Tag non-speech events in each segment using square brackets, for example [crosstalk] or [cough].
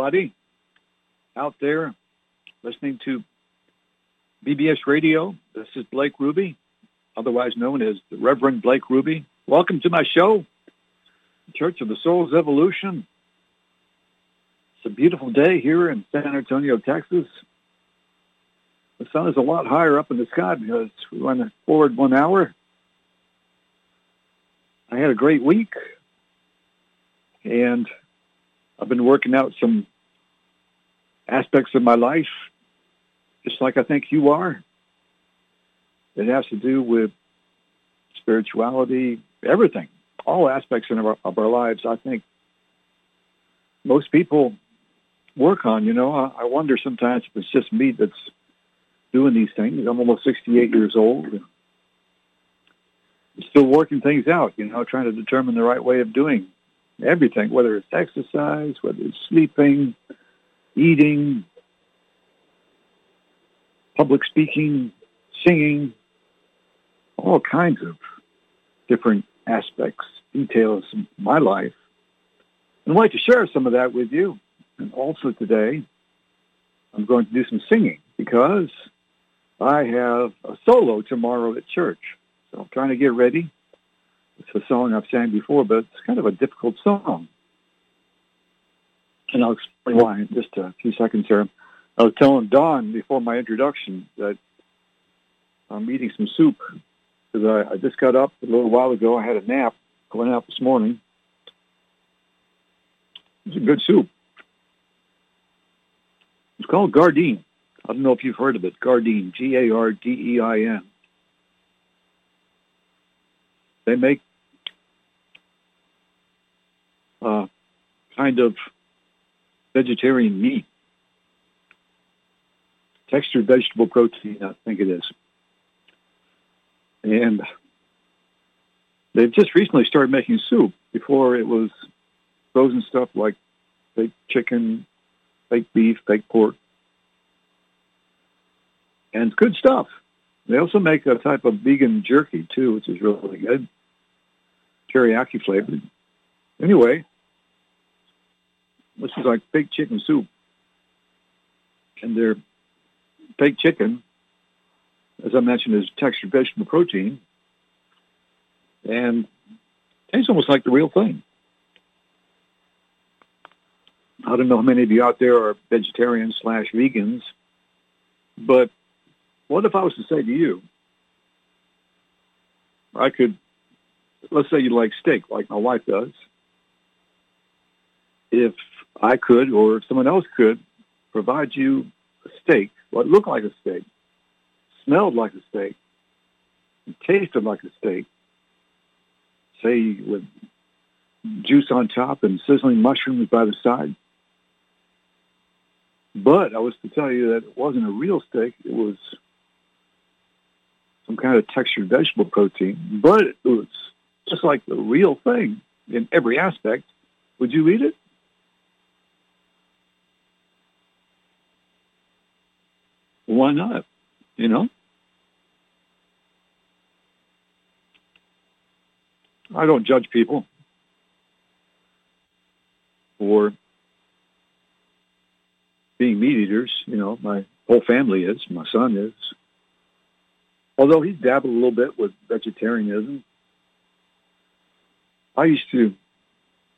Everybody out there listening to BBS Radio. This is Blake Rubie, otherwise known as the Reverend Blake Rubie. Welcome to my show, Church of the Soul's Evolution. It's a beautiful day here in San Antonio, Texas. The sun is a lot higher up in the sky because we went forward one hour. I had a great week, and I've been working out some aspects of my life, just like I think you are. It has to do with spirituality, everything, all aspects of our, of our lives. I think most people work on. You know, I, I wonder sometimes if it's just me that's doing these things. I'm almost 68 years old. I'm still working things out, you know, trying to determine the right way of doing everything, whether it's exercise, whether it's sleeping, eating, public speaking, singing, all kinds of different aspects, details of my life. And I'd like to share some of that with you. And also today, I'm going to do some singing because I have a solo tomorrow at church. So I'm trying to get ready. It's a song I've sang before, but it's kind of a difficult song. And I'll explain why in just a few seconds here. I was telling Don before my introduction that I'm eating some soup because I, I just got up a little while ago. I had a nap. I went out this morning. It's a good soup. It's called Gardein. I don't know if you've heard of it. Gardein, G-A-R-D-E-I-N. They make uh, kind of vegetarian meat. Textured vegetable protein, I think it is. And they've just recently started making soup. Before it was frozen stuff like baked chicken, baked beef, baked pork. And it's good stuff. They also make a type of vegan jerky too, which is really good. Teriyaki flavored. Anyway, this is like baked chicken soup. And their baked chicken, as I mentioned, is textured vegetable protein. And tastes almost like the real thing. I don't know how many of you out there are vegetarians slash vegans, but what if I was to say to you, I could, let's say you like steak like my wife does. If I could or if someone else could provide you a steak, what looked like a steak, smelled like a steak, tasted like a steak, say with juice on top and sizzling mushrooms by the side, but I was to tell you that it wasn't a real steak. It was some kind of textured vegetable protein, but it was just like the real thing in every aspect. Would you eat it? Why not? You know? I don't judge people for being meat eaters. You know, my whole family is. My son is. Although he's dabbled a little bit with vegetarianism. I used to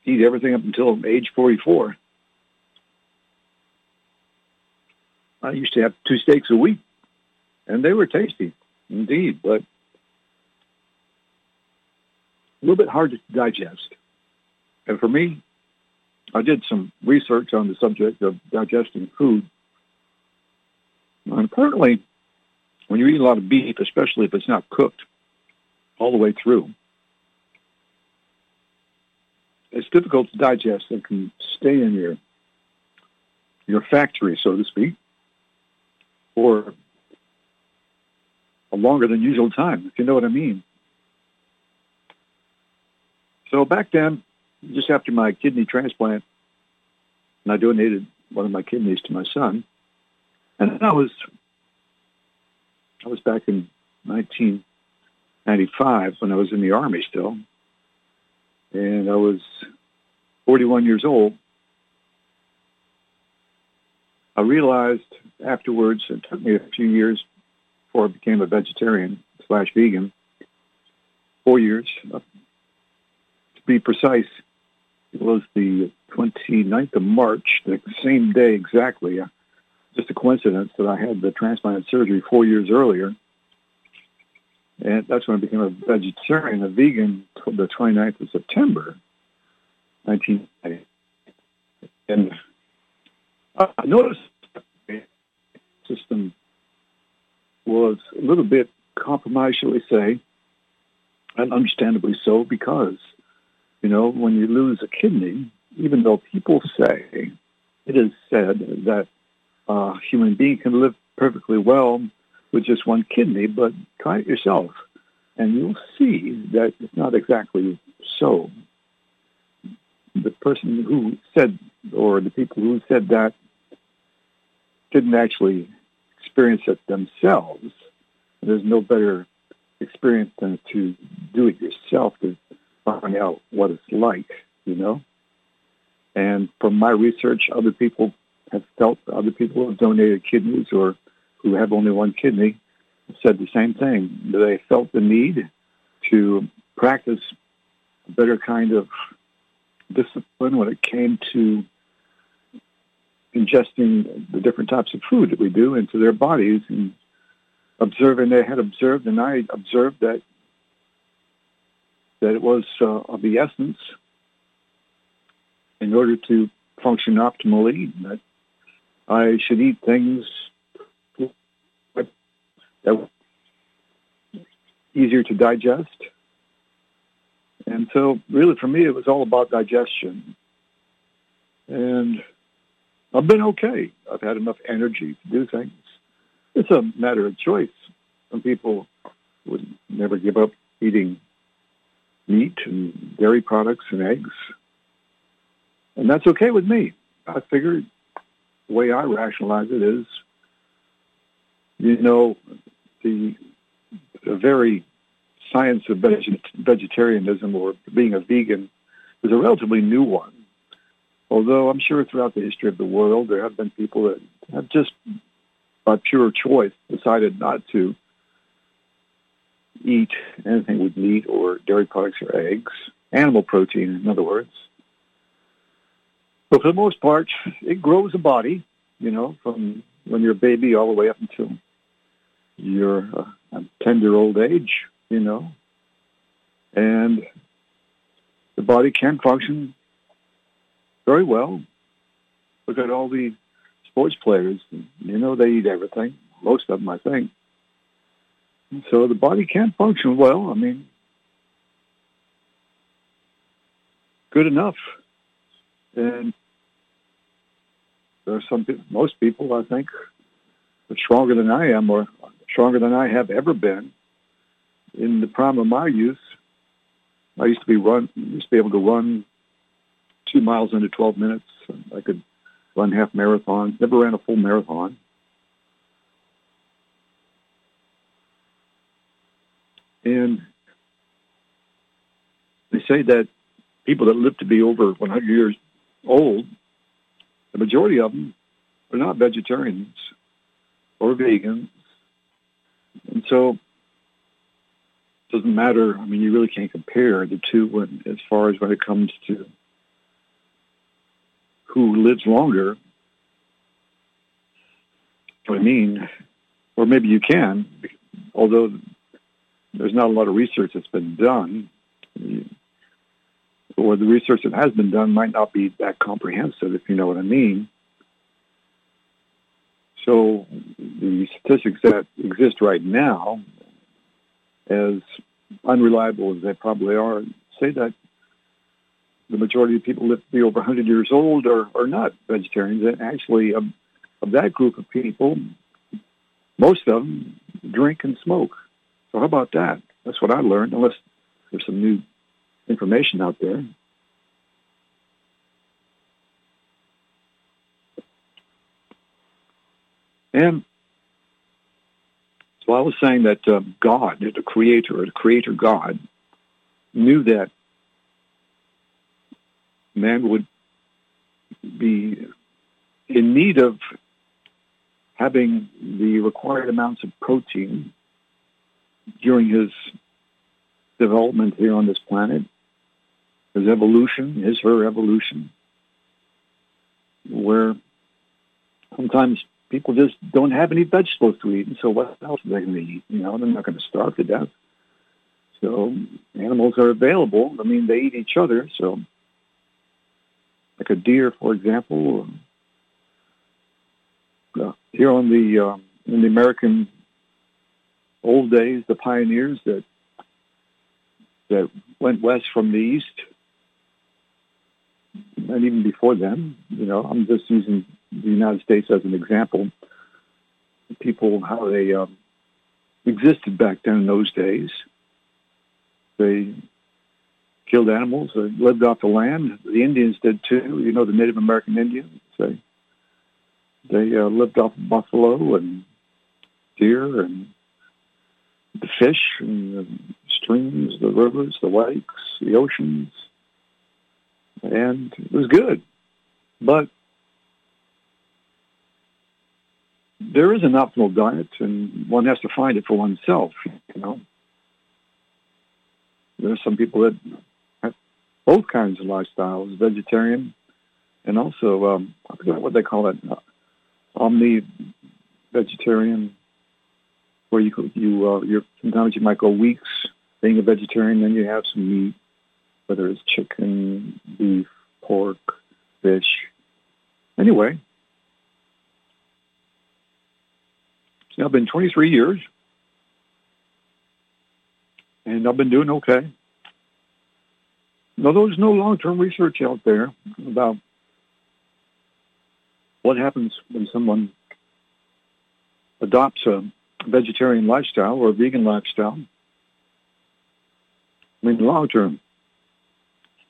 eat everything up until age 44. I used to have two steaks a week, and they were tasty, indeed, but a little bit hard to digest. And for me, I did some research on the subject of digesting food. And apparently, when you eat a lot of beef, especially if it's not cooked all the way through, it's difficult to digest and can stay in your your factory, so to speak, for a longer than usual time, if you know what I mean. So back then, just after my kidney transplant, and I donated one of my kidneys to my son. And I was, I was back in 1995 when I was in the army still, and I was 41 years old. I realized afterwards, it took me a few years before I became a vegetarian slash vegan, four years uh, to be precise. It was the 29th of March, the same day exactly. Uh, just a coincidence that I had the transplant surgery four years earlier. And that's when I became a vegetarian, a vegan, the 29th of September, 1990. And I noticed the system was a little bit compromised, shall we say, and understandably so, because, you know, when you lose a kidney, even though people say, it is said that a human being can live perfectly well with just one kidney, but try it yourself, and you'll see that it's not exactly so. The person who said, or the people who said that, didn't actually experience it themselves. There's no better experience than to do it yourself to find out what it's like, you know? And from my research, other people have felt, other people who have donated kidneys or who have only one kidney said the same thing. They felt the need to practice a better kind of discipline when it came to ingesting the different types of food that we do into their bodies and observing they had observed and I observed that that it was uh, of the essence in order to function optimally that I should eat things that were easier to digest. And so really for me it was all about digestion. And I've been okay. I've had enough energy to do things. It's a matter of choice. Some people would never give up eating meat and dairy products and eggs. And that's okay with me. I figure the way I rationalize it is, you know, the, the very science of vegetarianism or being a vegan is a relatively new one. Although I'm sure throughout the history of the world, there have been people that have just, by pure choice, decided not to eat anything with meat or dairy products or eggs, animal protein, in other words. But for the most part, it grows a body, you know, from when you're a baby all the way up until your uh, tender old age, you know. And the body can function very well. Look at all the sports players. You know, they eat everything. Most of them, I think. So the body can function well. I mean, good enough. And there are some people, most people, I think, are stronger than I am or stronger than I have ever been. In the prime of my youth, I used to be run, used to be able to run two miles under 12 minutes. I could run half marathons. Never ran a full marathon. And they say that people that live to be over 100 years old, the majority of them are not vegetarians or vegans. And so doesn't matter. I mean, you really can't compare the two when, as far as when it comes to who lives longer. What I mean, or maybe you can, although there's not a lot of research that's been done, or the research that has been done might not be that comprehensive, if you know what I mean. So the statistics that exist right now, as unreliable as they probably are, say that the majority of people live to be over 100 years old are, are not vegetarians. And actually, of, of that group of people, most of them drink and smoke. So how about that? That's what I learned, unless there's some new information out there. And so I was saying that uh, God, the creator, the creator God, knew that man would be in need of having the required amounts of protein during his development here on this planet, his evolution, his her evolution, where sometimes people just don't have any vegetables to eat, and so what else are they going to eat? You know, they're not going to starve to death. So animals are available. I mean, they eat each other. So, like a deer, for example, uh, here on the uh, in the American old days, the pioneers that that went west from the east, and even before them, you know, I'm just using the United States as an example. People how they um, existed back then in those days. They killed animals. They lived off the land. The Indians did too. You know, the Native American Indians. They they uh, lived off of buffalo and deer and the fish and the streams, the rivers, the lakes, the oceans, and it was good. But there is an optimal diet, and one has to find it for oneself. You know, there are some people that have both kinds of lifestyles: vegetarian, and also um, I forget what they call it, uh, omni vegetarian, where you you uh, you sometimes you might go weeks being a vegetarian, then you have some meat, whether it's chicken, beef, pork, fish. Anyway, it's now been 23 years, and I've been doing okay. Now, there's no long-term research out there about what happens when someone adopts a vegetarian lifestyle or a vegan lifestyle. I mean, long term,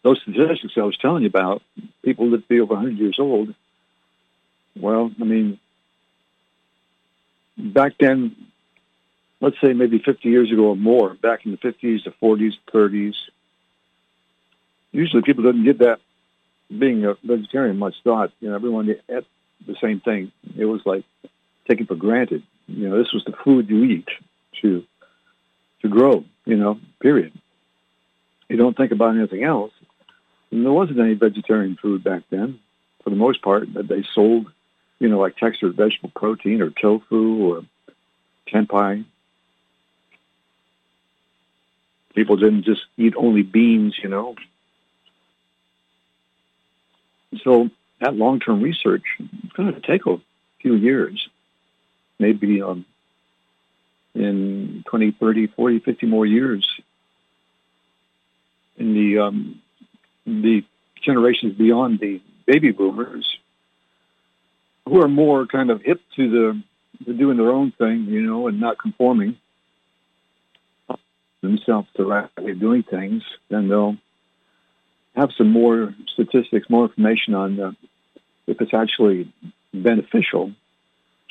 those statistics I was telling you about, people that be over 100 years old, well, I mean, back then, let's say maybe 50 years ago or more, back in the 50s, the 40s, 30s, usually people didn't give that being a vegetarian much thought. You know, everyone ate the same thing. It was like taken for granted. You know, this was the food you eat to to grow. You know, period. You don't think about anything else. And there wasn't any vegetarian food back then, for the most part, that they sold. You know, like textured vegetable protein or tofu or tempeh. People didn't just eat only beans. You know, so that long-term research is going to take a few years, maybe um, in 20, 30, 40, 50 more years. In the um, the generations beyond the baby boomers, who are more kind of hip to the to doing their own thing, you know, and not conforming themselves to rapidly doing things, then they'll have some more statistics, more information on uh, if it's actually beneficial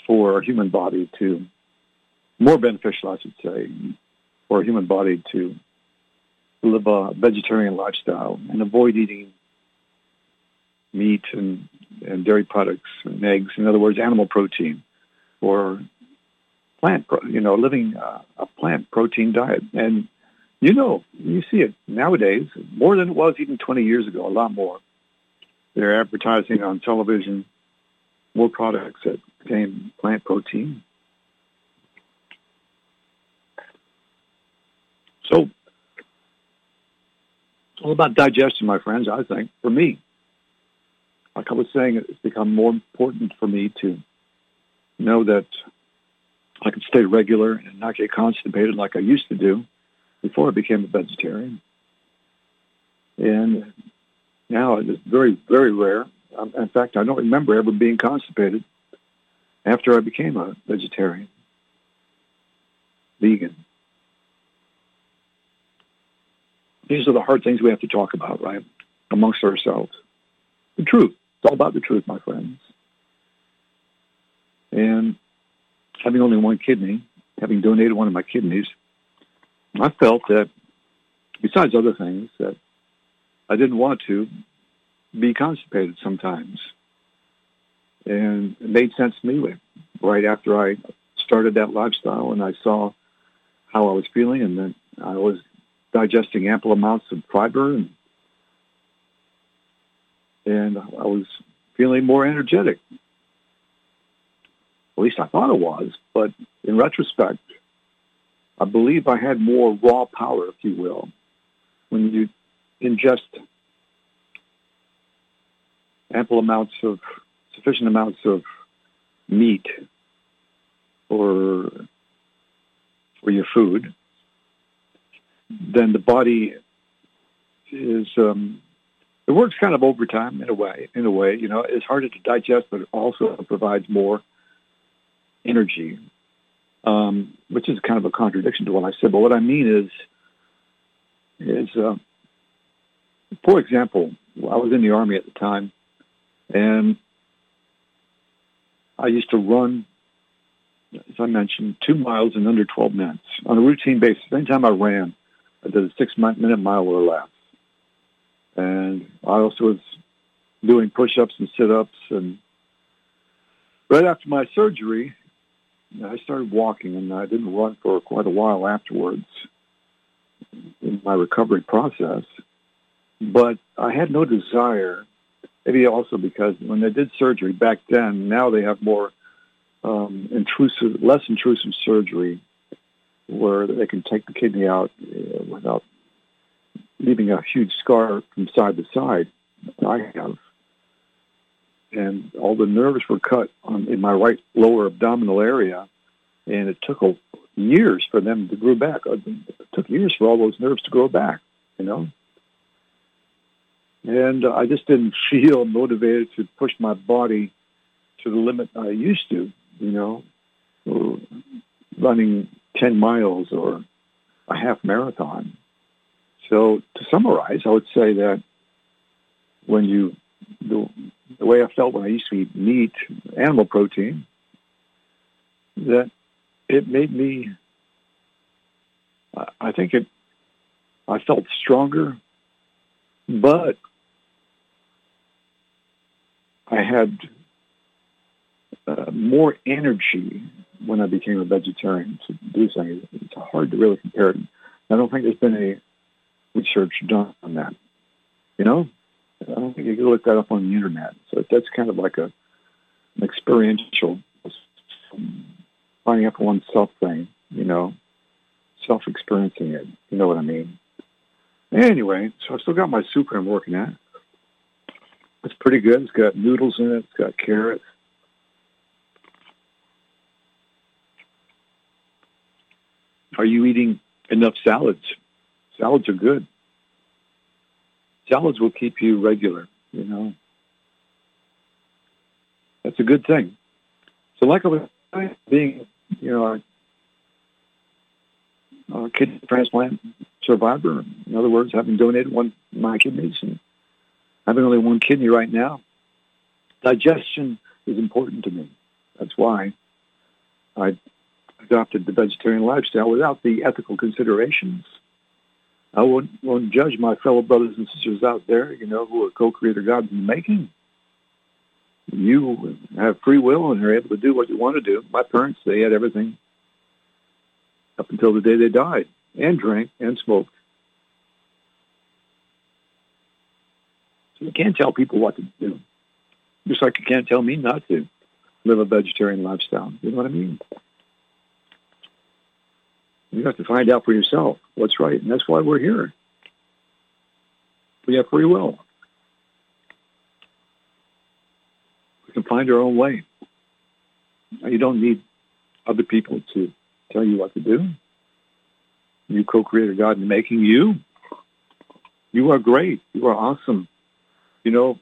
for a human body to, more beneficial, I should say, for a human body to live a vegetarian lifestyle and avoid eating meat and, and dairy products and eggs. In other words, animal protein or plant, you know, living a plant protein diet. And you know, you see it nowadays more than it was even 20 years ago, a lot more. They're advertising on television more products that contain plant protein. So it's all about digestion, my friends, I think, for me. Like I was saying, it's become more important for me to know that I can stay regular and not get constipated like I used to do before I became a vegetarian. And now it's very, very rare. Um, in fact, I don't remember ever being constipated after I became a vegetarian, vegan. These are the hard things we have to talk about, right, amongst ourselves. The truth. It's all about the truth, my friends. And having only one kidney, having donated one of my kidneys, I felt that, besides other things, that I didn't want to be constipated sometimes. And it made sense to me. right after I started that lifestyle and I saw how I was feeling and then I was digesting ample amounts of fiber and and I was feeling more energetic. At least I thought it was, but in retrospect, I believe I had more raw power, if you will, when you ingest ample amounts of, sufficient amounts of meat or for your food, then the body is um, it works kind of overtime in a way. In a way, you know, it's harder to digest, but it also provides more energy, um, which is kind of a contradiction to what I said. But what I mean is, is uh, for example, I was in the army at the time, and I used to run, as I mentioned, two miles in under 12 minutes on a routine basis. Anytime I ran, I did a six-minute mile or less. And I also was doing push-ups and sit-ups. And right after my surgery, I started walking, and I didn't run for quite a while afterwards in my recovery process. But I had no desire, maybe also because when they did surgery back then, now they have more um, intrusive, less intrusive surgery where they can take the kidney out uh, without leaving a huge scar from side to side. I have. And all the nerves were cut on, in my right lower abdominal area, and it took a, years for them to grow back. It took years for all those nerves to grow back, you know. And I just didn't [laughs] feel motivated to push my body to the limit I used to, you know, running 10 miles or a half marathon. So to summarize, I would say that when you, the, the way I felt when I used to eat meat, animal protein, that it made me, I think it, I felt stronger, but I had uh, more energy when I became a vegetarian to do things. It's hard to really compare it. I don't think there's been any research done on that. You know, I don't think you can look that up on the internet. So that's kind of like a an experiential um, finding out for oneself thing. You know, self experiencing it. You know what I mean? Anyway, so I still got my soup I'm working at. It's pretty good. It's got noodles in it. It's got carrots. Are you eating enough salads? Salads are good. Salads will keep you regular, you know. That's a good thing. So like I was being, you know, a, a kidney transplant survivor, in other words, having donated one of my kidneys and having only one kidney right now, digestion is important to me. That's why I adopted the vegetarian lifestyle without the ethical considerations I won't, won't judge my fellow brothers and sisters out there, you know, who are co-creator gods in the making. You have free will and are able to do what you want to do. My parents, they had everything up until the day they died and drank and smoked. So you can't tell people what to do. Just like you can't tell me not to live a vegetarian lifestyle. You know what I mean? You have to find out for yourself what's right, and that's why we're here. We have free will. We can find our own way. You don't need other people to tell you what to do. You co-created God in making you. You are great. You are awesome. You know,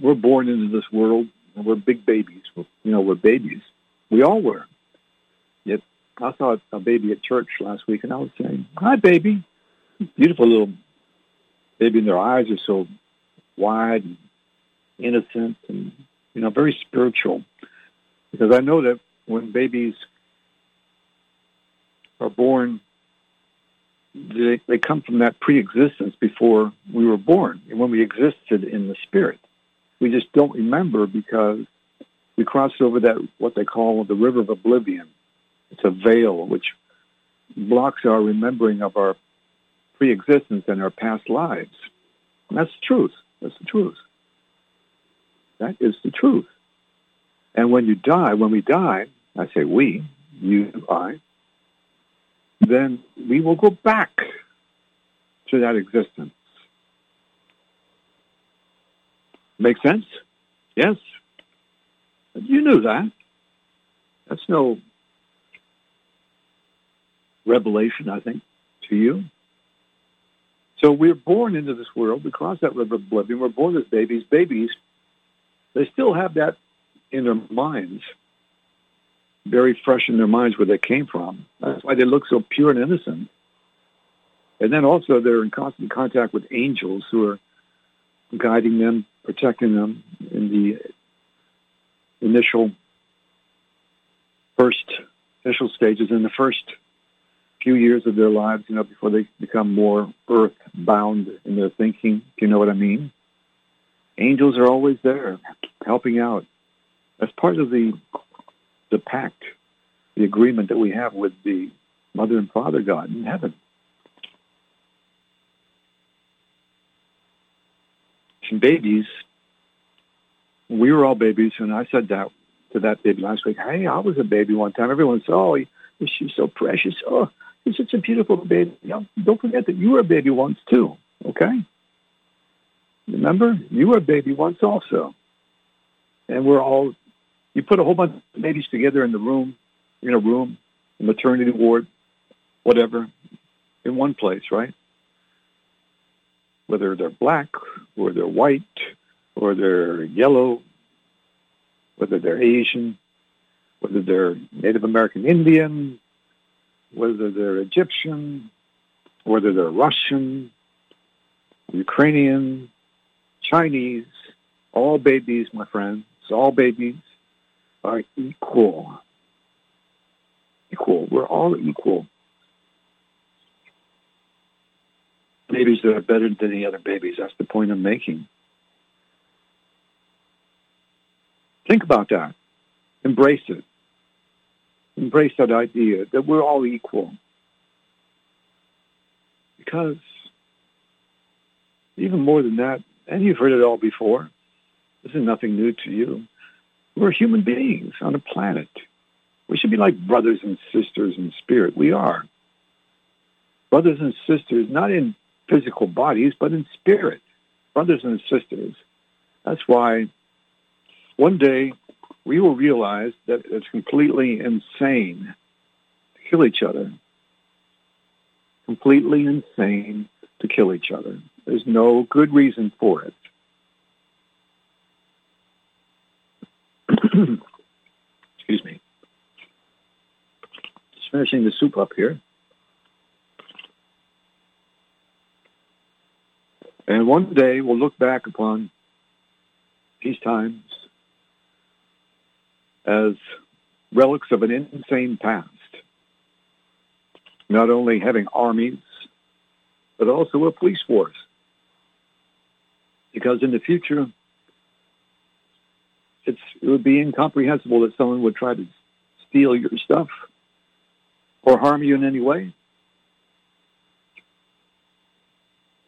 we're born into this world and we're big babies. We're, you know, we're babies. We all were. I saw a baby at church last week, and I was saying, "Hi, baby." Beautiful little baby, and their eyes are so wide and innocent, and you know, very spiritual. Because I know that when babies are born, they, they come from that pre-existence before we were born, and when we existed in the spirit. We just don't remember because we crossed over that, what they call the river of oblivion. It's a veil which blocks our remembering of our pre-existence and our past lives. And that's the truth. That's the truth. That is the truth. And when you die, when we die, I say we, you, I, then we will go back to that existence. Make sense? Yes? You knew that. That's no revelation, I think, to you. So we're born into this world. We cross that river of oblivion. We're born as babies. Babies, they still have that in their minds, very fresh in their minds where they came from. That's why they look so pure and innocent. And then also they're in constant contact with angels who are guiding them, protecting them in the initial first initial stages in the first few years of their lives, you know, before they become more earth bound in their thinking, Do you know what I mean. Angels are always there helping out. That's part of the the pact, the agreement that we have with the mother and father God in heaven. And babies we were all babies, and I said that to that baby last week. Hey, I was a baby one time. Everyone said, "Oh, she's so precious. Oh, he's such a beautiful baby." You know, don't forget that you were a baby once too. Okay. Remember, you were a baby once also, and we're all. You put a whole bunch of babies together in the room, in a room, a maternity ward, whatever, in one place, right? Whether they're black or they're white or they're yellow, whether they're Asian, whether they're Native American Indian, whether they're Egyptian, whether they're Russian, Ukrainian, Chinese, all babies, my friends, all babies are equal. Equal. We're all equal. Babies that are better than any other babies. That's the point I'm making. Think about that. Embrace it. Embrace that idea that we're all equal. Because even more than that, and you've heard it all before, this is nothing new to you. We're human beings on a planet. We should be like brothers and sisters in spirit. We are. Brothers and sisters, not in physical bodies, but in spirit. Brothers and sisters. That's why one day, we will realize that it's completely insane to kill each other. Completely insane to kill each other. There's no good reason for it. [clears throat] Excuse me. Just finishing the soup up here. And one day we'll look back upon these times as relics of an insane past. Not only having armies, but also a police force. Because in the future, it's, it would be incomprehensible that someone would try to steal your stuff or harm you in any way.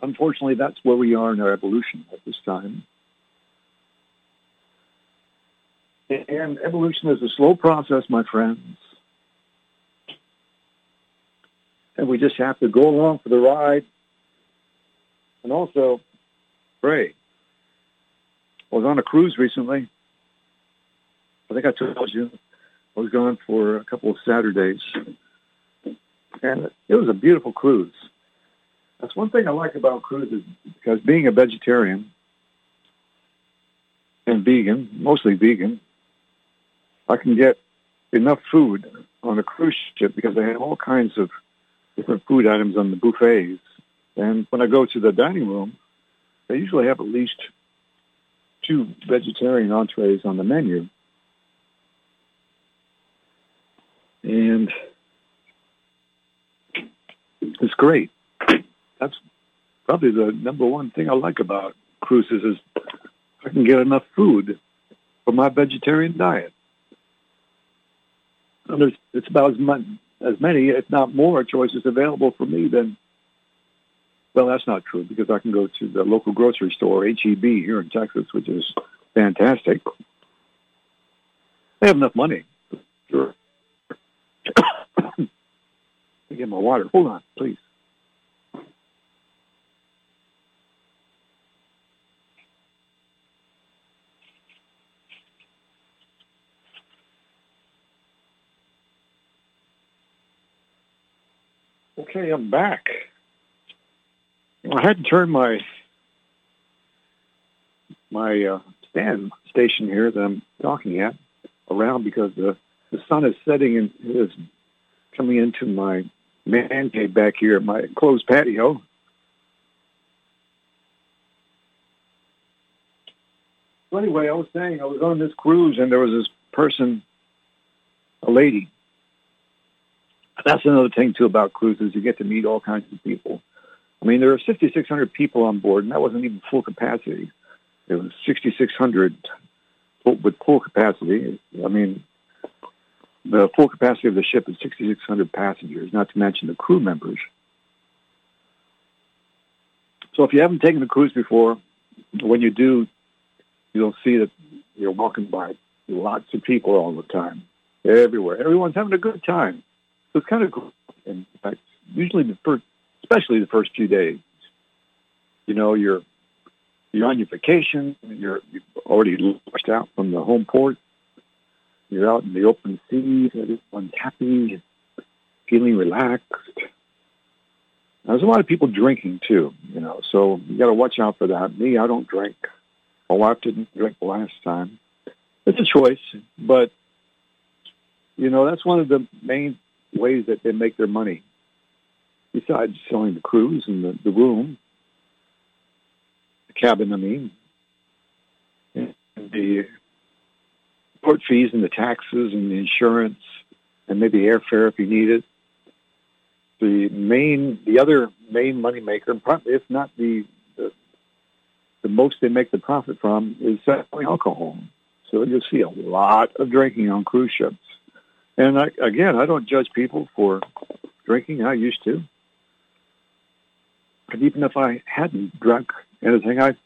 Unfortunately, that's where we are in our evolution at this time. And evolution is a slow process, my friends. And we just have to go along for the ride and also pray. I was on a cruise recently. I think I told you I was gone for a couple of Saturdays. And it was a beautiful cruise. That's one thing I like about cruises because being a vegetarian and vegan, mostly vegan, I can get enough food on a cruise ship because they have all kinds of different food items on the buffets. And when I go to the dining room, they usually have at least two vegetarian entrees on the menu. And it's great. That's probably the number one thing I like about cruises is I can get enough food for my vegetarian diet. There's, it's about as, much, as many, if not more, choices available for me than, well, that's not true because I can go to the local grocery store, HEB, here in Texas, which is fantastic. They have enough money. [coughs] Sure. get my water. Hold on, please. Okay, I'm back. I had to turn my my uh, stand station here that I'm talking at around because the the sun is setting and is coming into my man cave back here my closed patio. So anyway, I was saying I was on this cruise and there was this person, a lady, that's another thing too about cruises. You get to meet all kinds of people. I mean, there are 6,600 people on board, and that wasn't even full capacity. It was 6,600 with full capacity. I mean, the full capacity of the ship is 6,600 passengers, not to mention the crew members. So if you haven't taken a cruise before, when you do, you'll see that you're walking by lots of people all the time, everywhere. Everyone's having a good time. So it's kind of cool. In fact, usually the first, especially the first few days, you know, you're you're on your vacation. You're you've already launched out from the home port. You're out in the open sea. Everyone's happy, feeling relaxed. Now, there's a lot of people drinking too, you know, so you got to watch out for that. Me, I don't drink. My wife didn't drink the last time. It's a choice, but you know that's one of the main ways that they make their money. Besides selling the cruise and the, the room, the cabin, I mean, and the port fees and the taxes and the insurance and maybe airfare if you need it. The main, the other main money maker, if not the, the the most they make the profit from, is selling alcohol. So you'll see a lot of drinking on cruise ships. And I, again, I don't judge people for drinking. I used to. And even if I hadn't drunk anything, I,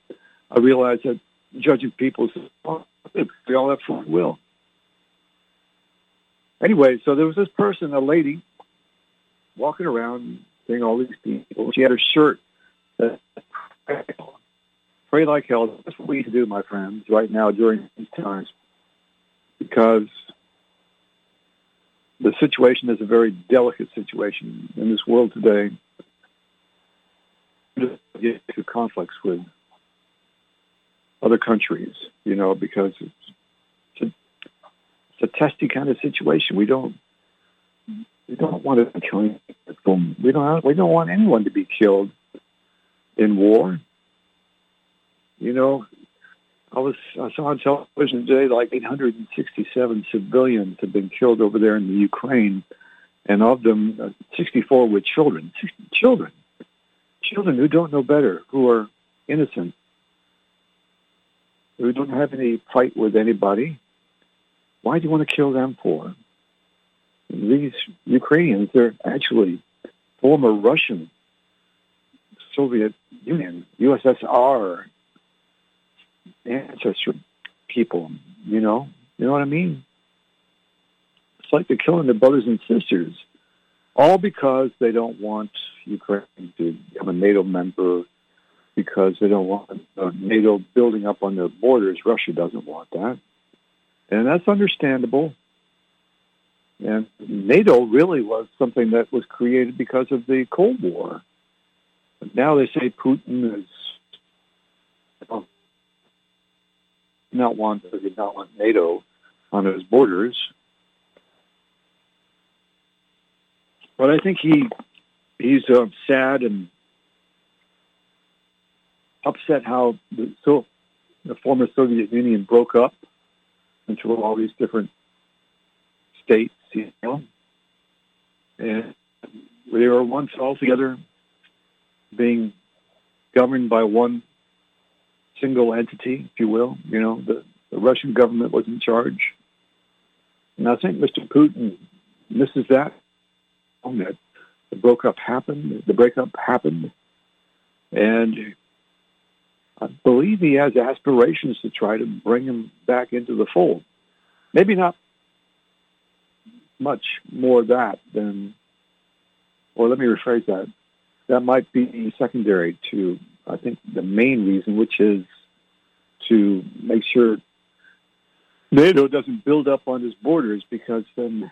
I realized that judging people, we all have free will. Anyway, so there was this person, a lady, walking around seeing all these people. She had a shirt that pray like hell. That's what we need to do, my friends, right now during these times. Because the situation is a very delicate situation in this world today. Get to conflicts with other countries, you know, because it's, a, it's a testy kind of situation. We don't we don't want to kill. We don't we don't want anyone to be killed in war. You know, I was I saw on television today like 867 civilians have been killed over there in the Ukraine, and of them, uh, 64 were children. Children, children who don't know better, who are innocent, who don't have any fight with anybody. Why do you want to kill them for? These Ukrainians, they're actually former Russian, Soviet Union, USSR ancestor people, you know? You know what I mean? It's like they're killing their brothers and sisters, all because they don't want Ukraine to become a NATO member, because they don't want uh, NATO building up on their borders. Russia doesn't want that. And that's understandable. And NATO really was something that was created because of the Cold War. But now they say Putin is not want or did not want NATO on his borders. But I think he he's uh, sad and upset how the, so the former Soviet Union broke up into all these different states, you know, and they were once all together being governed by one single entity, if you will. You know, the the Russian government was in charge. And I think Mr. Putin misses that. That the breakup happened. The breakup happened, and I believe he has aspirations to try to bring him back into the fold. Maybe not much more that than, or let me rephrase that. That might be secondary to, I think, the main reason, which is to make sure NATO doesn't build up on his borders because then,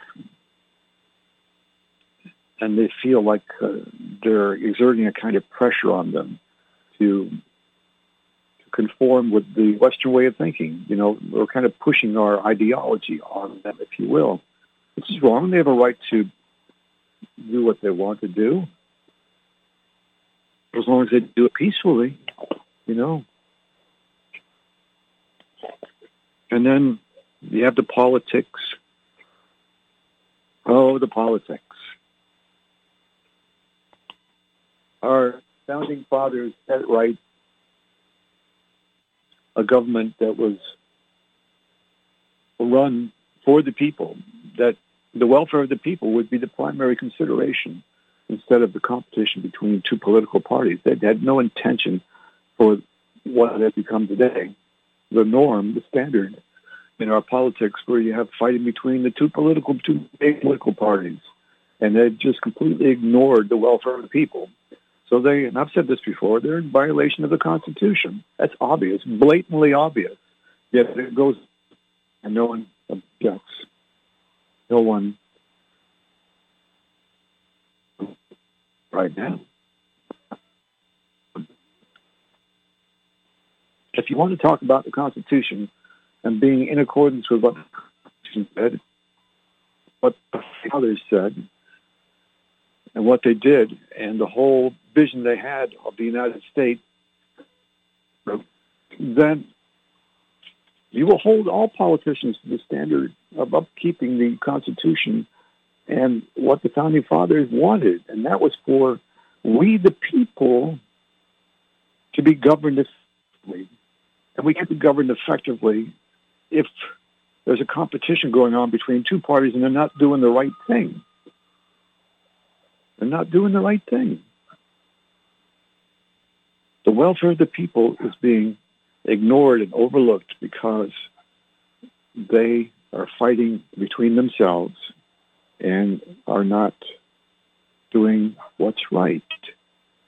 and they feel like uh, they're exerting a kind of pressure on them to to conform with the Western way of thinking. You know, we're kind of pushing our ideology on them, if you will. Which is wrong. They have a right to do what they want to do, as long as they do it peacefully. You know. And then you have the politics. Oh, the politics. Our founding fathers it right. A government that was run for the people, that the welfare of the people would be the primary consideration instead of the competition between two political parties. They had no intention for what has become today the norm, the standard in our politics where you have fighting between the two political, two political parties. And they've just completely ignored the welfare of the people. So they, and I've said this before, they're in violation of the Constitution. That's obvious, blatantly obvious. Yet it goes, and no one objects. No one right now. If you want to talk about the Constitution, and being in accordance with what said, what the fathers said, and what they did, and the whole vision they had of the United States, then you will hold all politicians to the standard of upkeeping the Constitution and what the founding fathers wanted, and that was for we the people to be governed effectively. And we can't be governed effectively if there's a competition going on between two parties and they're not doing the right thing. They're not doing the right thing. The welfare of the people is being ignored and overlooked because they are fighting between themselves and are not doing what's right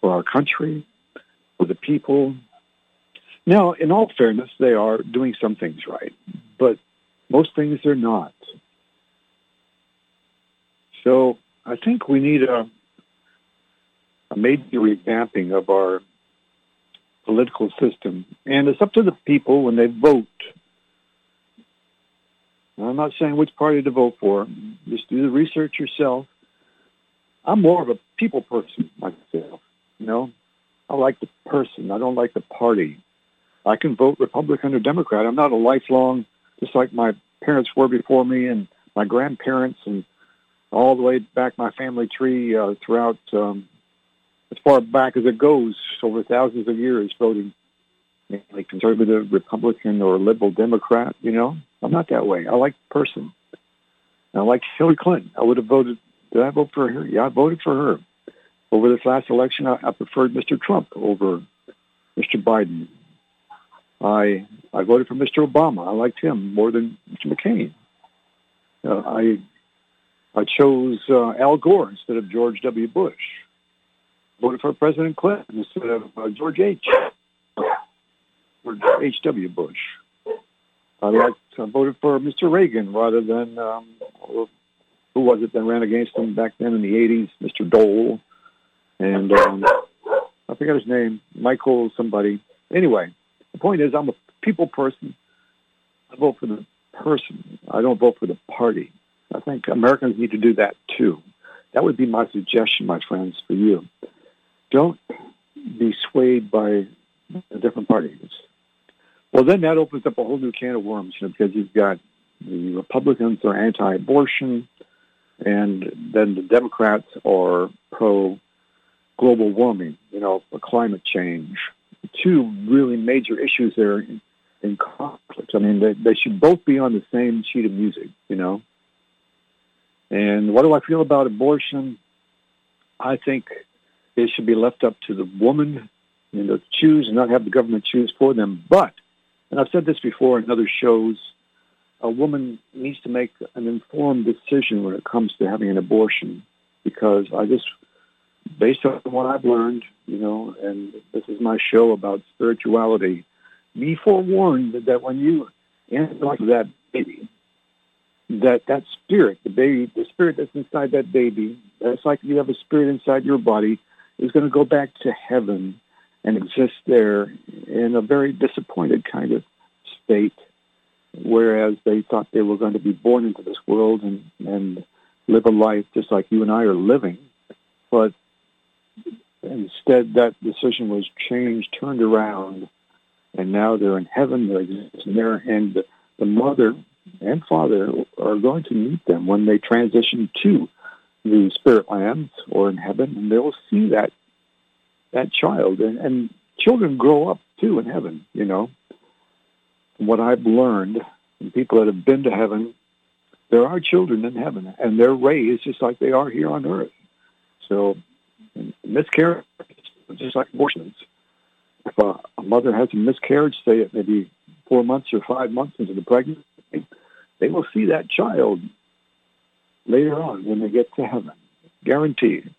for our country, for the people, now, in all fairness, they are doing some things right, but most things they're not. So I think we need a, a major revamping of our political system. And it's up to the people when they vote. I'm not saying which party to vote for. Just do the research yourself. I'm more of a people person myself. You know, I like the person. I don't like the party. I can vote Republican or Democrat. I'm not a lifelong, just like my parents were before me and my grandparents and all the way back my family tree uh, throughout um, as far back as it goes over thousands of years voting like conservative Republican or liberal Democrat, you know. I'm not that way. I like the person. I like Hillary Clinton. I would have voted did I vote for her? Yeah, I voted for her. Over this last election I, I preferred Mr. Trump over Mr. Biden. I I voted for Mr. Obama. I liked him more than Mr. McCain. Uh, I I chose uh, Al Gore instead of George W. Bush. Voted for President Clinton instead of uh, George H. Or H. W. Bush. I liked I voted for Mr. Reagan rather than um, who was it that ran against him back then in the '80s? Mr. Dole, and um, I forget his name, Michael somebody. Anyway, the point is, I'm a people person. I vote for the person. I don't vote for the party. I think Americans need to do that too. That would be my suggestion, my friends, for you. Don't be swayed by the different parties. Well, then that opens up a whole new can of worms, you know, because you've got the Republicans are anti-abortion, and then the Democrats are pro global warming, you know, climate change two really major issues there in conflict. I mean, they, they should both be on the same sheet of music, you know. And what do I feel about abortion? I think it should be left up to the woman, you know, to choose and not have the government choose for them. But, and I've said this before in other shows, a woman needs to make an informed decision when it comes to having an abortion because I just, based on what I've learned, you know, and this is my show about spirituality, be forewarned that when you enter like that baby, that that spirit, the baby, the spirit that's inside that baby, that's like you have a spirit inside your body, is going to go back to heaven and exist there in a very disappointed kind of state whereas they thought they were going to be born into this world and, and live a life just like you and I are living. But instead, that decision was changed, turned around, and now they're in heaven, they're existing there, and the, the mother and father are going to meet them when they transition to the spirit lands or in heaven, and they will see that that child. And, and children grow up too in heaven, you know what I've learned from people that have been to heaven, there are children in heaven, and they're raised just like they are here on earth. So miscarriage, just like abortions. If a, a mother has a miscarriage, say it maybe four months or five months into the pregnancy, they will see that child later on when they get to heaven. Guaranteed.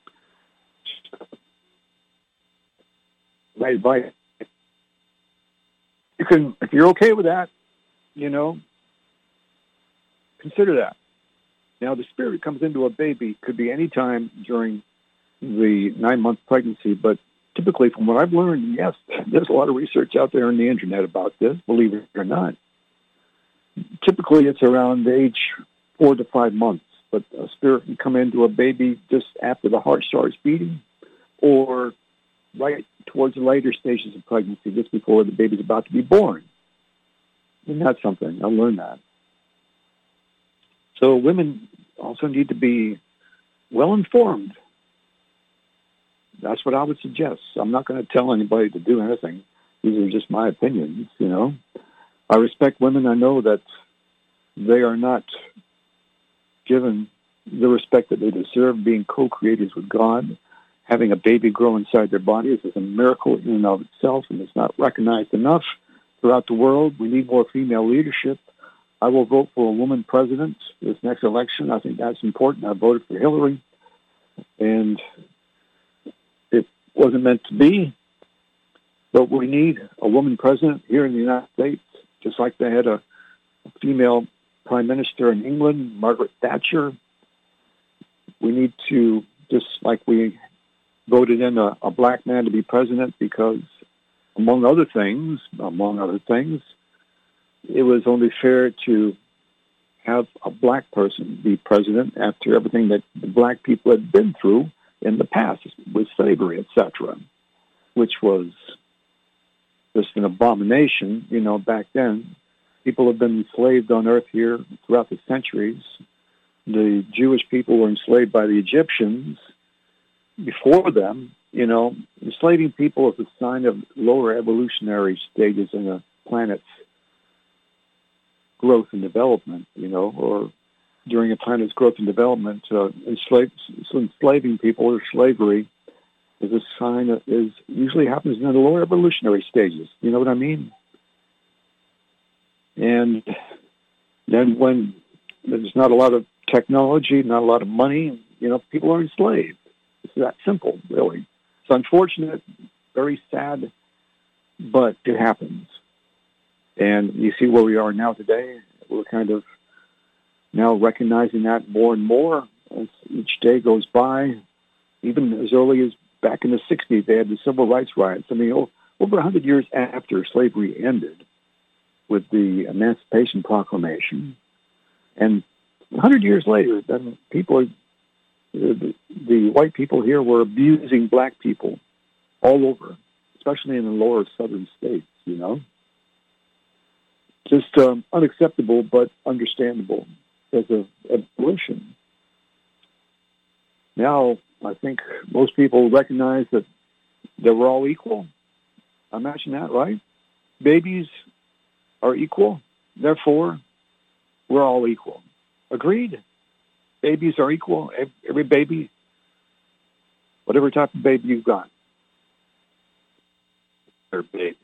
My advice you can, if you're okay with that, you know, consider that. Now, the spirit comes into a baby could be any time during the nine-month pregnancy, but typically, from what I've learned, yes, there's a lot of research out there on the internet about this, believe it or not. Typically, it's around age four to five months, but a spirit can come into a baby just after the heart starts beating or right towards the later stages of pregnancy, just before the baby's about to be born. And that's something. I learned that. So women also need to be well informed. That's what I would suggest. I'm not going to tell anybody to do anything. These are just my opinions, you know. I respect women. I know that they are not given the respect that they deserve being co-creators with God having a baby grow inside their bodies is a miracle in and of itself, and it's not recognized enough throughout the world. We need more female leadership. I will vote for a woman president this next election. I think that's important. I voted for Hillary, and it wasn't meant to be. But we need a woman president here in the United States, just like they had a, a female prime minister in England, Margaret Thatcher. We need to, just like we voted in a, a black man to be president because, among other things, among other things, it was only fair to have a black person be president after everything that the black people had been through in the past with slavery, etc., which was just an abomination, you know, back then. People have been enslaved on earth here throughout the centuries. The Jewish people were enslaved by the Egyptians before them, you know, enslaving people is a sign of lower evolutionary stages in a planet's growth and development, you know, or during a planet's growth and development, uh, enslaving people or slavery is a sign that is usually happens in the lower evolutionary stages. You know what I mean? And then when there's not a lot of technology, not a lot of money, you know, people are enslaved. It's that simple, really. It's unfortunate, very sad, but it happens. And you see where we are now today. We're kind of now recognizing that more and more as each day goes by. Even as early as back in the 60s, they had the civil rights riots. I mean, over 100 years after slavery ended with the Emancipation Proclamation, and 100 years later, then people are the, white people here were abusing black people all over, especially in the lower southern states, you know. Just um, unacceptable, but understandable as a evolution. Now, I think most people recognize that, that we're all equal. Imagine that, right? Babies are equal. Therefore, we're all equal. Agreed? Babies are equal. Every baby, whatever type of baby you've got, they're babies.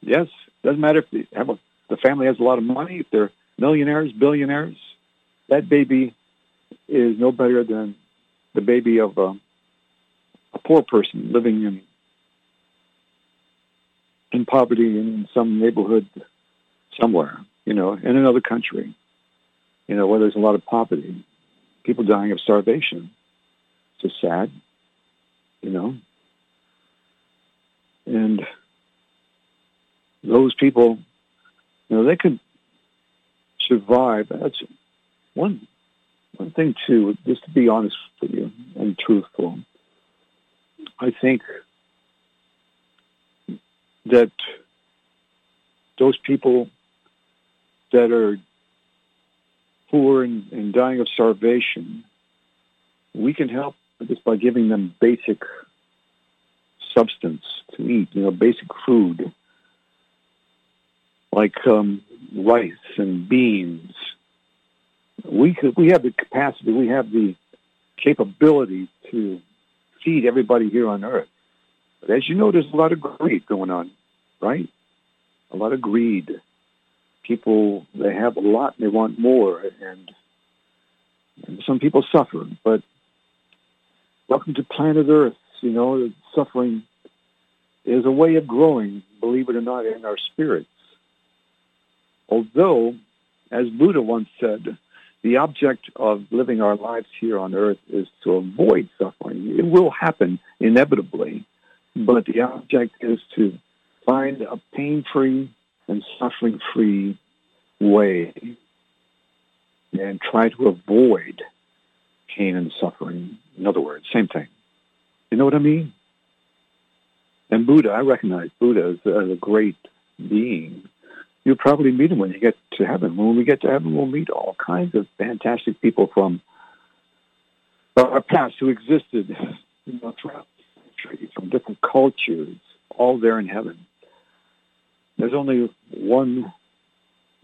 Yes, doesn't matter if they have a, the family has a lot of money, if they're millionaires, billionaires, that baby is no better than the baby of a, a poor person living in in poverty in some neighborhood somewhere, you know, in another country, you know, where there's a lot of poverty, people dying of starvation. It's just sad, you know. And those people, you know, they could survive. That's one one thing too, just to be honest with you and truthful. I think that those people that are poor and, and dying of starvation, we can help just by giving them basic substance to eat, you know, basic food like um, rice and beans. We could, we have the capacity, we have the capability to feed everybody here on Earth. But as you know, there's a lot of greed going on, right? A lot of greed. People, they have a lot and they want more, and, and some people suffer. But welcome to planet Earth. You know, suffering is a way of growing, believe it or not, in our spirits. Although, as Buddha once said, the object of living our lives here on earth is to avoid suffering. It will happen inevitably, but the object is to find a pain-free and suffering-free way and try to avoid pain and suffering. In other words, same thing. You know what I mean? And Buddha, I recognize Buddha as, as a great being. You'll probably meet him when you get to heaven. When we get to heaven, we'll meet all kinds of fantastic people from our past who existed you know, throughout from different cultures, all there in heaven. There's only one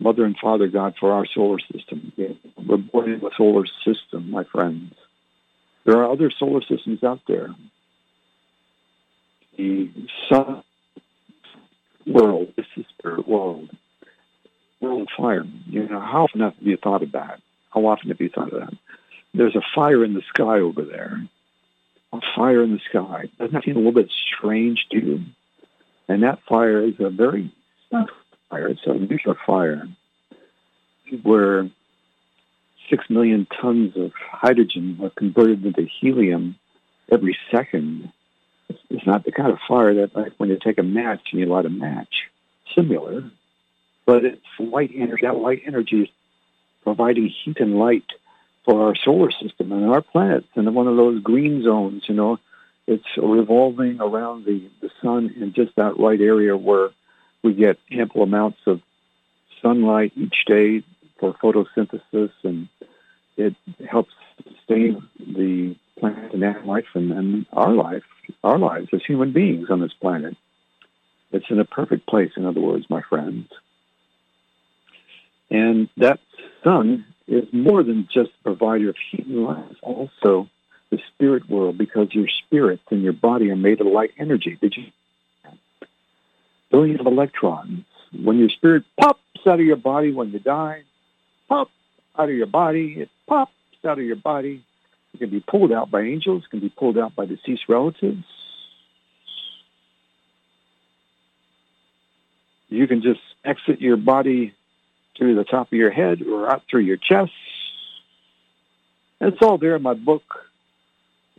mother and father God for our solar system. We're born in a solar system, my friends. There are other solar systems out there. The sun world, this is spirit world, world fire. You know, how often have you thought of that? How often have you thought of that? There's a fire in the sky over there a fire in the sky. Doesn't that seem a little bit strange to you? And that fire is a very not fire, it's a nuclear fire where six million tons of hydrogen are converted into helium every second. It's not the kind of fire that like when you take a match and you light a match. Similar, but it's light energy. That light energy is providing heat and light for our solar system and our planet in one of those green zones, you know. It's revolving around the, the sun in just that right area where we get ample amounts of sunlight each day for photosynthesis and it helps sustain the planet and animal life and, and our life, our lives as human beings on this planet. It's in a perfect place, in other words, my friends. And that sun is more than just a provider of heat and light. It's also the spirit world because your spirit and your body are made of light energy. Did you? Billions of electrons. When your spirit pops out of your body when you die, pops out of your body, it pops out of your body. It can be pulled out by angels, it can be pulled out by deceased relatives. You can just exit your body through the top of your head or out through your chest. And it's all there in my book,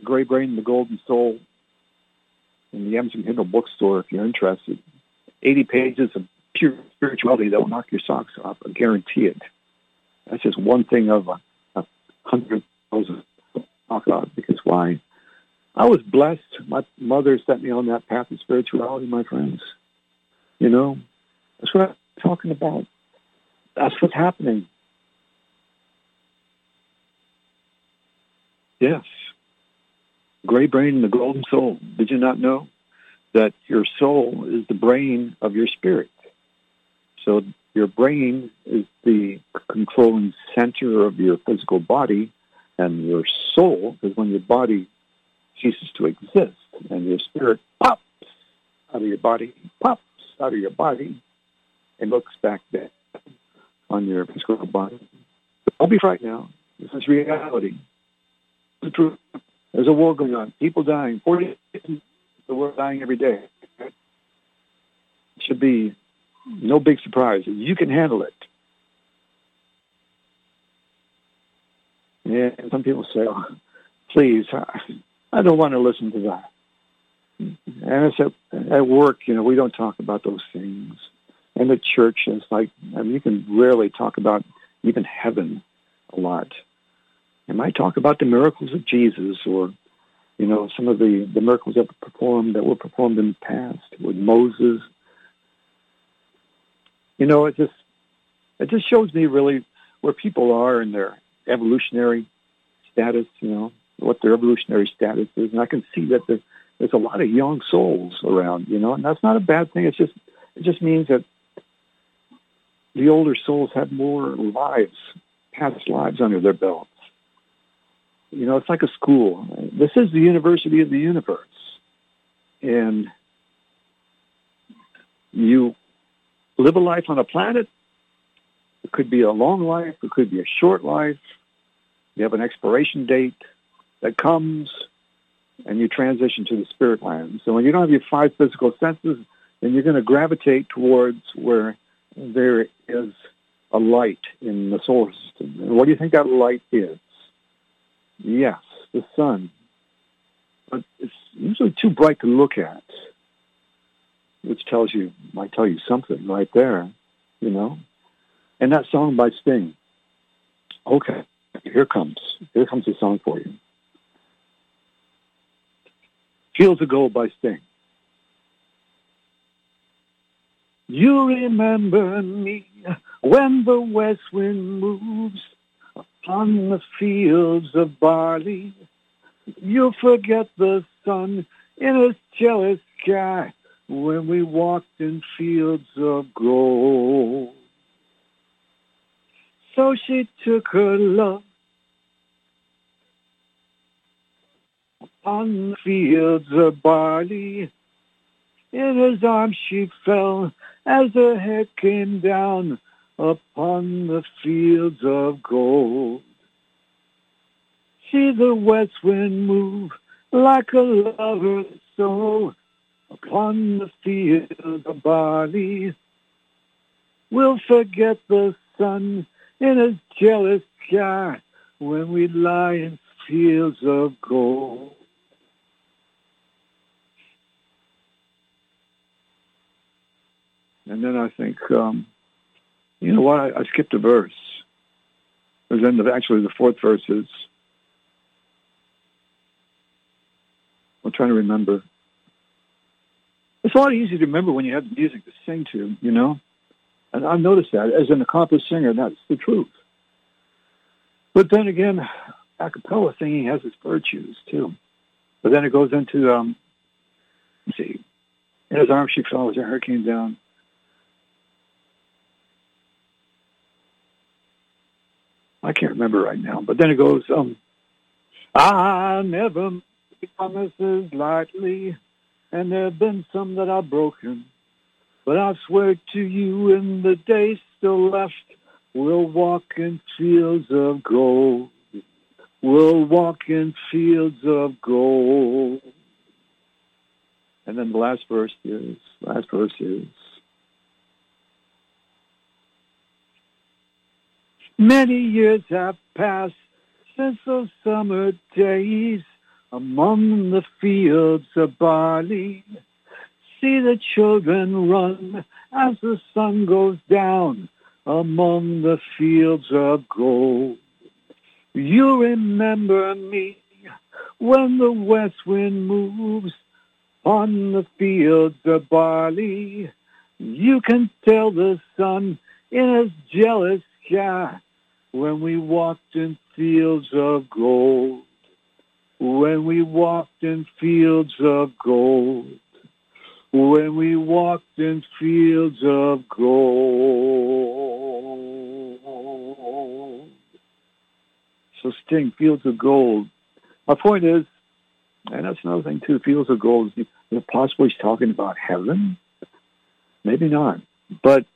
Gray Brain the Golden Soul, in the Amazon Kindle bookstore if you're interested. 80 pages of pure spirituality that will knock your socks off. I guarantee it. That's just one thing of a, a hundred thousand knock off because why? I was blessed. My mother set me on that path of spirituality, my friends. You know, that's what I'm talking about. That's what's happening. Yes. Gray brain and the golden soul. Did you not know that your soul is the brain of your spirit? So your brain is the controlling center of your physical body, and your soul is when your body ceases to exist, and your spirit pops out of your body, pops out of your body, and looks back there on your physical body. Don't be frightened now. This is reality. The truth. There's a war going on. People dying. Forty the world dying every day. It should be no big surprise. You can handle it. Yeah, some people say, oh, please, I don't want to listen to that. And it's at, at work, you know, we don't talk about those things. And the church is like, I mean, you can rarely talk about even heaven a lot. You might talk about the miracles of Jesus or, you know, some of the, the miracles that were performed that were performed in the past with Moses. You know, it just it just shows me really where people are in their evolutionary status, you know, what their evolutionary status is. And I can see that there's, there's a lot of young souls around, you know, and that's not a bad thing. It's just, it just means that the older souls have more lives, past lives under their belts. You know, it's like a school. This is the university of the universe. And you live a life on a planet. It could be a long life. It could be a short life. You have an expiration date that comes and you transition to the spirit land. So when you don't have your five physical senses, then you're going to gravitate towards where there is a light in the solar system. What do you think that light is? Yes, the sun. But it's usually too bright to look at, which tells you, might tell you something right there, you know? And that song by Sting. Okay, here comes. Here comes the song for you. Fields of Gold by Sting. You remember me when the west wind moves upon the fields of barley. You forget the sun in a jealous sky when we walked in fields of gold. So she took her love upon the fields of barley. In his arms she fell as her head came down upon the fields of gold. See the west wind move like a lover's soul upon the fields of barley. We'll forget the sun in his jealous sky when we lie in fields of gold. And then I think, um, you know what? I, I skipped a verse. Because then the, actually the fourth verse is, I'm trying to remember. It's a lot easier to remember when you have the music to sing to, you know? And I've noticed that. As an accomplished singer, that's the truth. But then again, a cappella singing has its virtues, too. But then it goes into, um, see, in his arms she fell as a hurricane down. I can't remember right now, but then it goes, um, I never make promises lightly, and there have been some that I've broken. But I swear to you, in the days still left, we'll walk in fields of gold. We'll walk in fields of gold. And then the last verse is, last verse is, Many years have passed since those summer days among the fields of barley. See the children run as the sun goes down among the fields of gold. You remember me when the west wind moves on the fields of barley. You can tell the sun in his jealous sky when we walked in fields of gold, when we walked in fields of gold, when we walked in fields of gold. So Sting, fields of gold. My point is, and that's another thing too, fields of gold, is it possible he's talking about heaven? Maybe not. But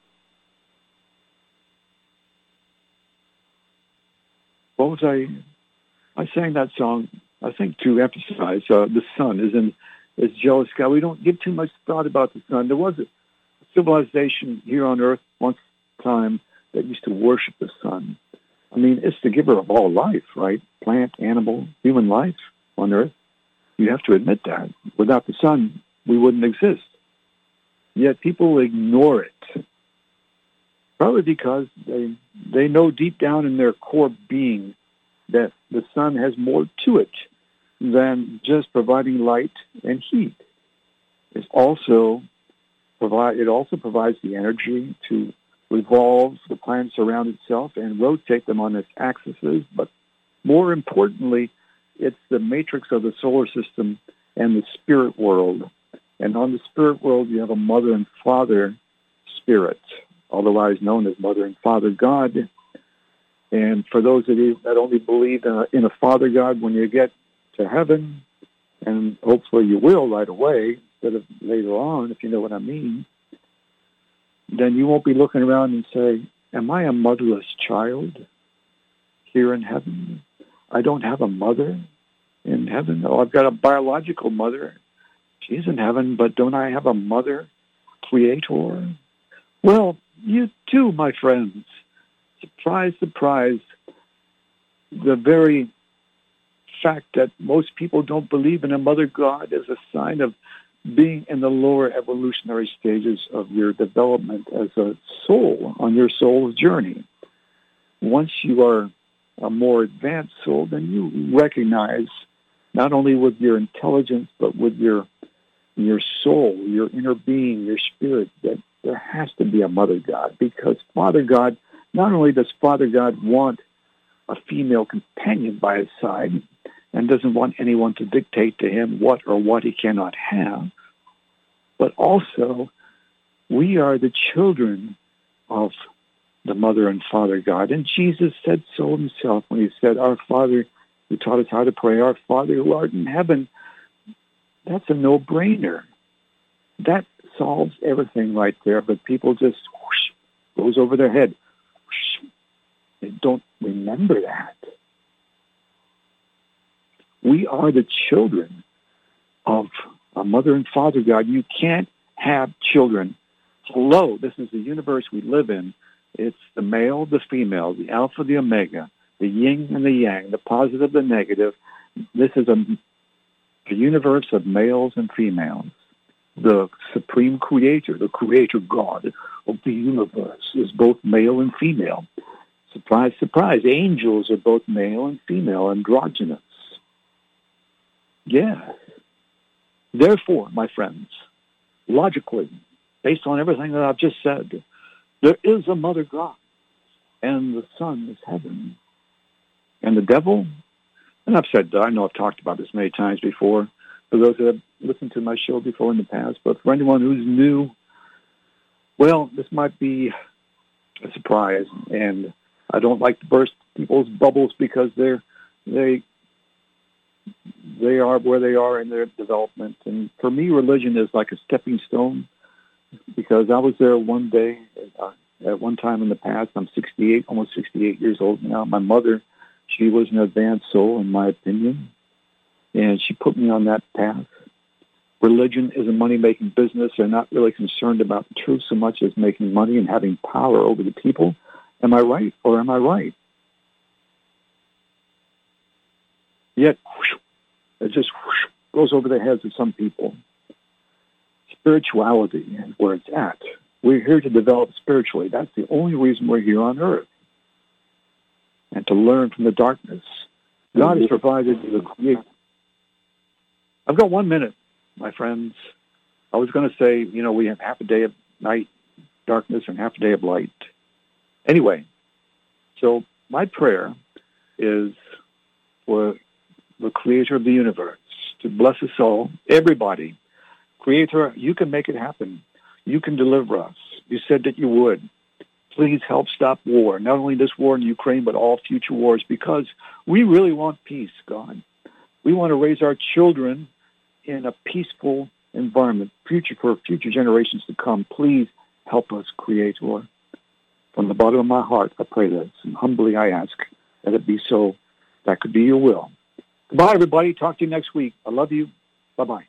what was I? I sang that song, I think, to emphasize uh, the sun is in is jealous God. We don't give too much thought about the sun. There was a civilization here on Earth once time that used to worship the sun. I mean, it's the giver of all life, right? Plant, animal, human life on Earth. You have to admit that. Without the sun, we wouldn't exist. Yet people ignore it. Probably because they they know deep down in their core being that the sun has more to it than just providing light and heat. It also provide it also provides the energy to revolve the planets around itself and rotate them on its axes. But more importantly, it's the matrix of the solar system and the spirit world. And on the spirit world, you have a mother and father spirit, otherwise known as mother and father God. And for those of you that only believe in a, in a father God, when you get to heaven, and hopefully you will right away instead of later on, if you know what I mean, then you won't be looking around and say, am I a motherless child here in heaven? I don't have a mother in heaven. Oh, I've got a biological mother. She's in heaven, but don't I have a mother creator? Well, you too, my friends. Surprise, surprise. The very fact that most people don't believe in a mother God is a sign of being in the lower evolutionary stages of your development as a soul on your soul's journey. Once you are a more advanced soul, then you recognize not only with your intelligence, but with your your soul, your inner being, your spirit, that there has to be a mother God because Father God, not only does Father God want a female companion by his side, and doesn't want anyone to dictate to him what or what he cannot have. But also, we are the children of the mother and father God. And Jesus said so himself when he said, Our Father, who taught us how to pray, Our Father who art in heaven. That's a no-brainer. That solves everything right there, but people just whoosh, goes over their head. Whoosh. They don't remember that. We are the children of a mother and father God. You can't have children. Hello, this is the universe we live in. It's the male, the female, the alpha, the omega, the yin and the yang, the positive, the negative. This is a, a universe of males and females. The supreme creator, the creator God of the universe is both male and female. Surprise, surprise. Angels are both male and female, androgynous. Yeah. Therefore, my friends, logically, based on everything that I've just said, there is a mother God, and the sun is heaven. And the devil, and I've said, I know I've talked about this many times before, for those that have listened to my show before in the past, but for anyone who's new, well, this might be a surprise, and I don't like to burst people's bubbles because they're they they are where they are in their development. And for me, religion is like a stepping stone because I was there one day uh, at one time in the past. I'm 68, almost 68 years old now. My mother, she was an advanced soul, in my opinion, and she put me on that path. Religion is a money-making business. They're not really concerned about the truth so much as making money and having power over the people. Am I right or am I right? Yet, whoosh, it just whoosh, goes over the heads of some people. Spirituality is where it's at. We're here to develop spiritually. That's the only reason we're here on earth. And to learn from the darkness. God has mm-hmm. provided the creation. I've got one minute, my friends. I was going to say, you know, we have half a day of night darkness and half a day of light. Anyway, so my prayer is for the creator of the universe, to bless us all, everybody, Creator, you can make it happen. You can deliver us. You said that you would. Please help stop war, not only this war in Ukraine, but all future wars, because we really want peace, God. We want to raise our children in a peaceful environment, future for future generations to come. Please help us, Creator. From the bottom of my heart, I pray this, and humbly I ask that it be so. That could be your will. Goodbye, everybody. Talk to you next week. I love you. Bye-bye.